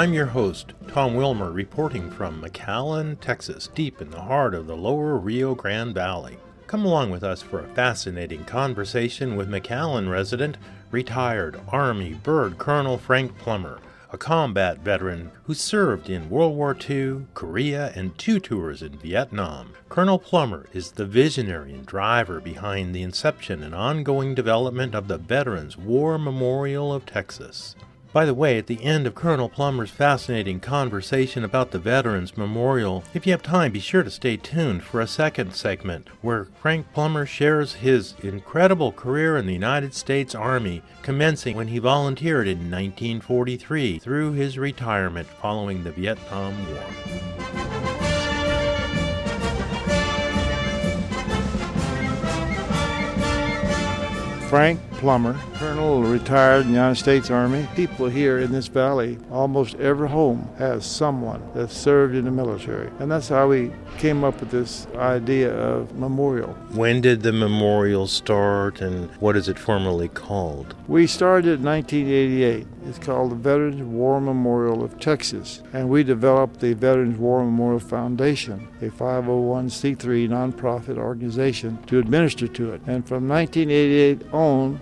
I'm your host, Tom Wilmer, reporting from McAllen, Texas, deep in the heart of the lower Rio Grande Valley. Come along with us for a fascinating conversation with McAllen resident, retired Army Bird Colonel Frank Plummer, a combat veteran who served in World War II, Korea, and two tours in Vietnam. Colonel Plummer is the visionary and driver behind the inception and ongoing development of the Veterans War Memorial of Texas. By the way, at the end of Colonel Plummer's fascinating conversation about the Veterans Memorial, if you have time, be sure to stay tuned for a second segment where Frank Plummer shares his incredible career in the United States Army, commencing when he volunteered in 1943 through his retirement following the Vietnam War. Frank Plummer, Colonel, retired in the United States Army. People here in this valley, almost every home has someone that served in the military. And that's how we came up with this idea of memorial. When did the memorial start and what is it formally called? We started in 1988. It's called the Veterans War Memorial of Texas. And we developed the Veterans War Memorial Foundation, a 501c3 nonprofit organization, to administer to it. And from 1988 on,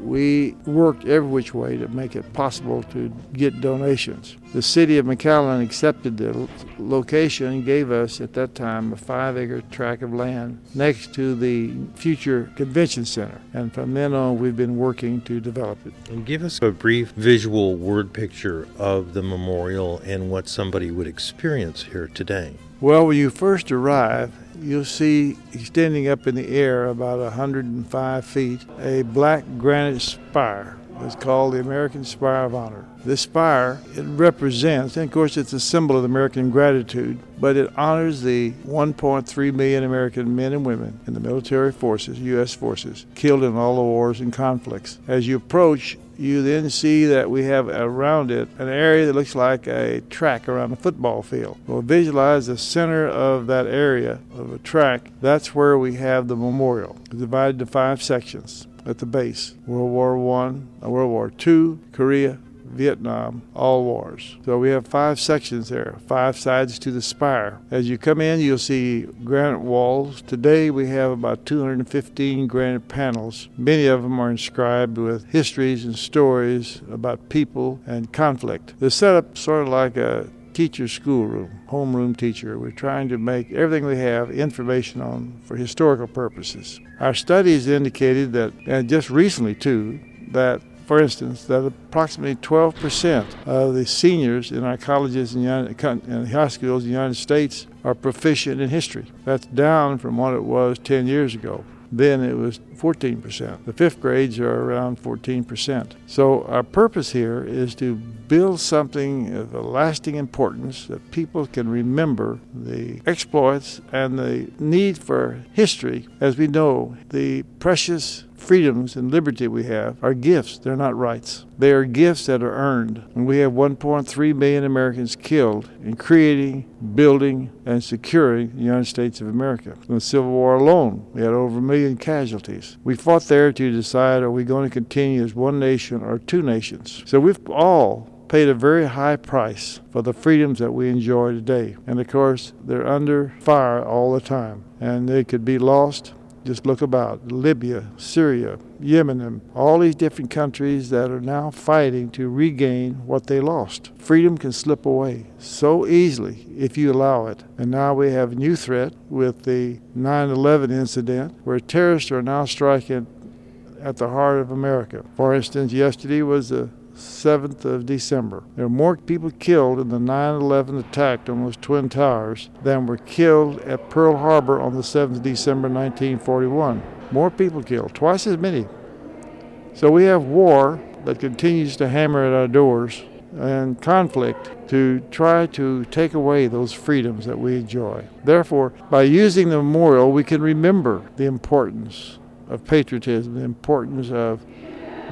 we worked every which way to make it possible to get donations. The city of McAllen accepted the location and gave us at that time a five acre tract of land next to the future convention center. And from then on, we've been working to develop it. And give us a brief visual word picture of the memorial and what somebody would experience here today. Well, when you first arrive, you'll see extending up in the air about 105 feet a black granite spire. It's called the American Spire of Honor. This spire, it represents, and of course it's a symbol of American gratitude, but it honors the 1.3 million American men and women in the military forces, U.S. forces, killed in all the wars and conflicts. As you approach, you then see that we have around it an area that looks like a track around a football field. We'll visualize the center of that area of a track. That's where we have the memorial, divided into five sections at the base World War One, World War Two, Korea, Vietnam, all wars. So we have five sections there, five sides to the spire. As you come in, you'll see granite walls. Today we have about 215 granite panels. Many of them are inscribed with histories and stories about people and conflict. They're set up sort of like a teacher schoolroom, homeroom teacher. We're trying to make everything we have information on for historical purposes. Our studies indicated that, and just recently too, that for instance, that approximately 12% of the seniors in our colleges and, high schools in the United States are proficient in history. That's down from what it was 10 years ago. Then it was 14%. The fifth grades are around 14%. So our purpose here is to build something of lasting importance that people can remember the exploits and the need for history. As we know, the precious freedoms and liberty we have are gifts, they're not rights. They are gifts that are earned. And we have 1.3 million Americans killed in creating, building, and securing the United States of America. In the Civil War alone, we had over a million casualties. We fought there to decide are we going to continue as one nation or two nations. So we've all paid a very high price for the freedoms that we enjoy today. And of course, they're under fire all the time. And they could be lost just look about Libya, Syria, Yemen, and all these different countries that are now fighting to regain what they lost. Freedom can slip away so easily if you allow it. And now we have a new threat with the 9 11 incident where terrorists are now striking at the heart of America. For instance, yesterday was the 7th of December. There were more people killed in the 9 11 attack on those Twin Towers than were killed at Pearl Harbor on the 7th of December 1941. More people killed, twice as many. So we have war that continues to hammer at our doors and conflict to try to take away those freedoms that we enjoy. Therefore, by using the memorial, we can remember the importance of patriotism, the importance of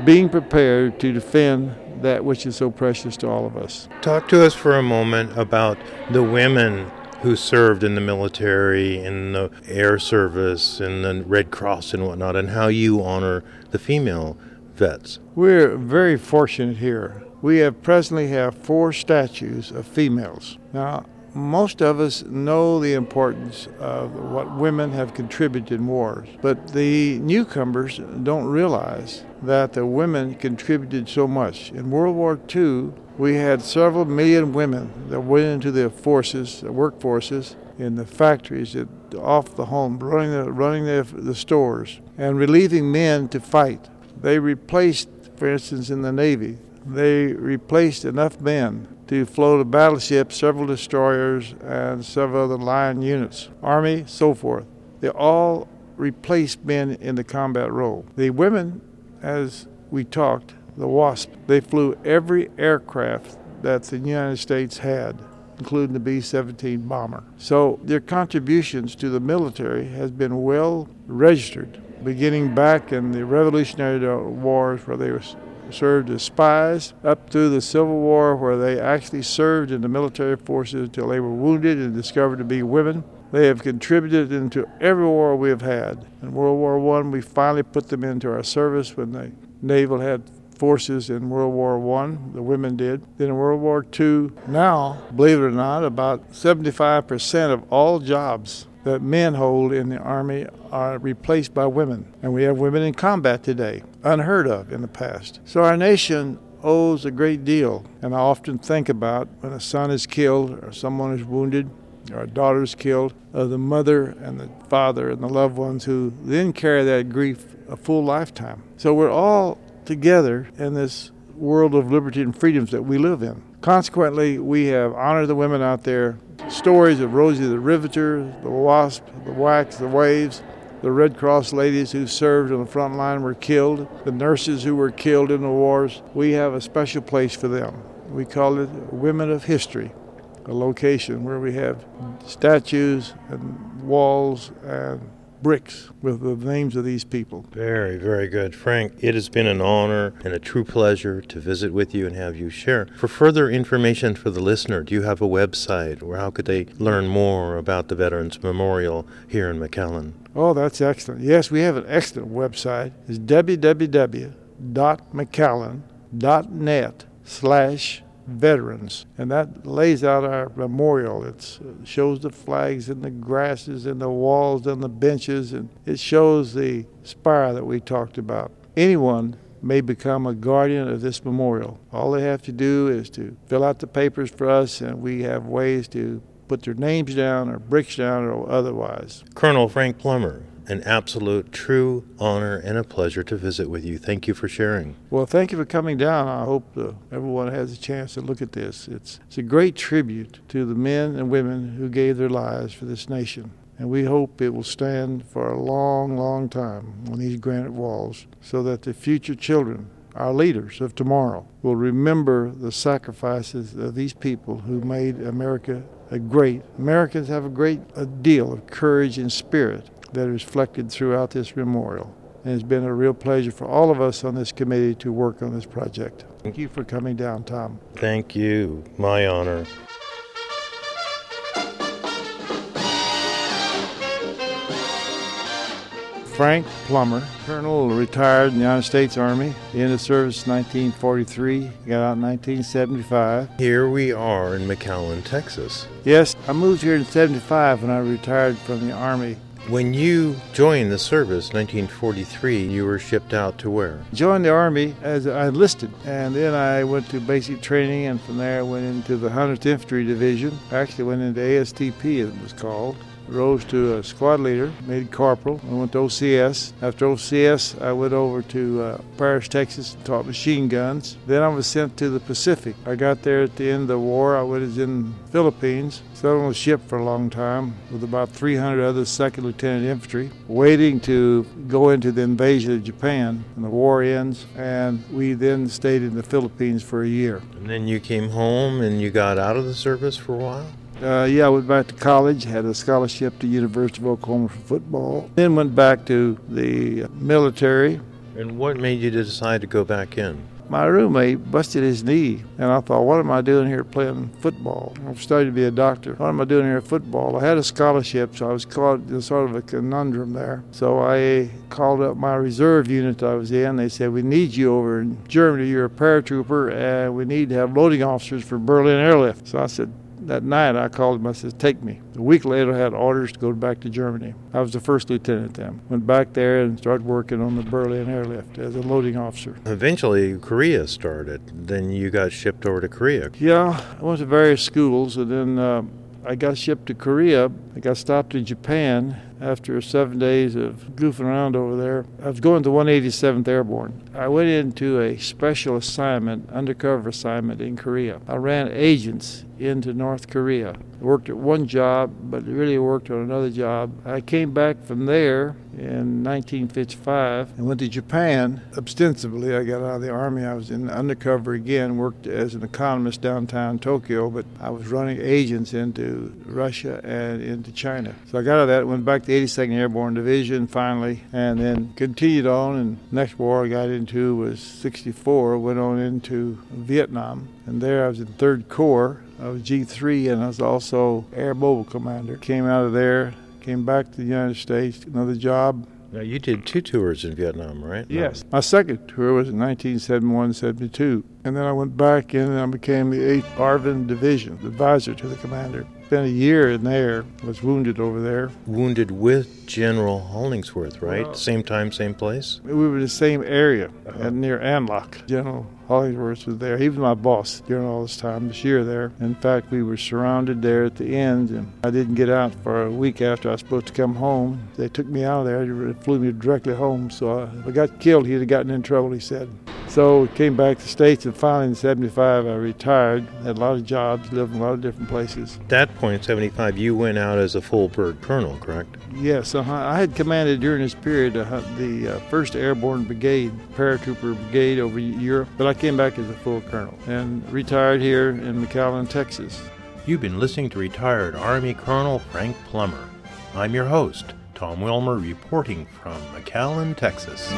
being prepared to defend that which is so precious to all of us. Talk to us for a moment about the women who served in the military, in the air service, in the Red Cross and whatnot, and how you honor the female vets. We're very fortunate here we have presently have four statues of females. Now, most of us know the importance of what women have contributed in wars, but the newcomers don't realize that the women contributed so much. In World War II, we had several million women that went into the forces, the workforces, in the factories, off the home, running the running the, the stores, and relieving men to fight. They replaced, for instance, in the Navy, they replaced enough men to float a battleship, several destroyers, and several other line units, army, so forth. They all replaced men in the combat role. The women, as we talked, the WASP, they flew every aircraft that the United States had including the B-17 bomber. So their contributions to the military has been well registered, beginning back in the Revolutionary Wars where they were served as spies, up through the Civil War where they actually served in the military forces until they were wounded and discovered to be women. They have contributed into every war we have had. In World War I, we finally put them into our service when the naval had forces in World War One. The women did. Then in World War Two, now, believe it or not, about 75% of all jobs that men hold in the Army are replaced by women. And we have women in combat today, unheard of in the past. So our nation owes a great deal. And I often think about when a son is killed or someone is wounded or a daughter is killed, of the mother and the father and the loved ones who then carry that grief a full lifetime. So we're all together in this world of liberty and freedoms that we live in. Consequently, we have honored the women out there. Stories of Rosie the Riveter, the Wasp, the WACs, the Waves, the Red Cross ladies who served on the front line were killed, the nurses who were killed in the wars. We have a special place for them. We call it Women of History, a location where we have statues and walls and bricks with the names of these people. Very, very good. Frank, it has been an honor and a true pleasure to visit with you and have you share. For further information for the listener, do you have a website or how could they learn more about the Veterans Memorial here in McAllen? Oh, that's excellent. Yes, we have an excellent website. It's www.mcallen.net slash veterans. And that lays out our memorial. It shows the flags and the grasses and the walls and the benches, and it shows the spire that we talked about. Anyone may become a guardian of this memorial. All they have to do is to fill out the papers for us, and we have ways to put their names down or bricks down or otherwise. Colonel Frank Plummer, an absolute true honor and a pleasure to visit with you. Thank you for sharing. Well, thank you for coming down. I hope uh, everyone has a chance to look at this. It's, it's a great tribute to the men and women who gave their lives for this nation. And we hope it will stand for a long, long time on these granite walls so that the future children, our leaders of tomorrow, will remember the sacrifices of these people who made America a great. Americans have a great a deal of courage and spirit that is reflected throughout this memorial. And it's been a real pleasure for all of us on this committee to work on this project. Thank you for coming down, Tom. Thank you. My honor. Frank Plummer, Colonel, retired in the United States Army, in the service 1943, got out in 1975. Here we are in McAllen, Texas. Yes, I moved here in 75 when I retired from the Army when you joined the service, 1943, you were shipped out to where? Joined the Army as I enlisted, and then I went to basic training, and from there I went into the 100th Infantry Division. Actually went into ASTP, as it was called rose to a squad leader, made corporal. I went to OCS. After OCS, I went over to uh, Texas, and taught machine guns. Then I was sent to the Pacific. I got there at the end of the war. I was in Philippines, sat on a ship for a long time with about 300 other second lieutenant infantry, waiting to go into the invasion of Japan. And the war ends, and we then stayed in the Philippines for a year. And then you came home and you got out of the service for a while? Uh, yeah, I went back to college, had a scholarship to the University of Oklahoma for football, then went back to the military. And what made you decide to go back in? My roommate busted his knee, and I thought, what am I doing here playing football? I've studied to be a doctor. What am I doing here at football? I had a scholarship, so I was caught in sort of a conundrum there. So I called up my reserve unit I was in. They said, we need you over in Germany. You're a paratrooper, and we need to have loading officers for Berlin Airlift. So I said, that night I called him. I said, "Take me." A week later, I had orders to go back to Germany. I was the first lieutenant then. Went back there and started working on the Berlin airlift as a loading officer. Eventually, Korea started. Then you got shipped over to Korea. Yeah, I went to various schools, and then uh, I got shipped to Korea. I got stopped in Japan after seven days of goofing around over there. I was going to 187th Airborne. I went into a special assignment, undercover assignment in Korea. I ran agents into North Korea. Worked at one job, but really worked on another job. I came back from there in 1955 and went to Japan. Ostensibly, I got out of the Army. I was in undercover again, worked as an economist downtown Tokyo, but I was running agents into Russia and into China. So I got out of that, went back to 82nd Airborne Division finally, and then continued on. And next war I got into was 64, went on into Vietnam, and there I was in 3rd Corps. I was G3 and I was also Air Mobile Commander. Came out of there, came back to the United States, another job. Now, you did two tours in Vietnam, right? Yes. My second tour was in 1971 72. And then I went back in and I became the 8th ARVN Division, advisor to the commander. Spent a year in there, was wounded over there. Wounded with General Hollingsworth, right? Same time, same place? We were in the same area uh-huh. near An Loc. General Hollingsworth was there. He was my boss during all this time, this year there. In fact, we were surrounded there at the end, and I didn't get out for a week after I was supposed to come home. They took me out of there. They flew me directly home. So if I got killed, he'd have gotten in trouble, he said. So came back to the States, and finally in 75, I retired. Had a lot of jobs, lived in a lot of different places. At that point, 75, you went out as a full bird colonel, correct? Yes. Uh-huh. I had commanded during this period uh, the uh, 1st Airborne Brigade, paratrooper brigade over Europe, but I came back as a full colonel and retired here in McAllen, Texas. You've been listening to retired Army Colonel Frank Plummer. I'm your host, Tom Wilmer, reporting from McAllen, Texas.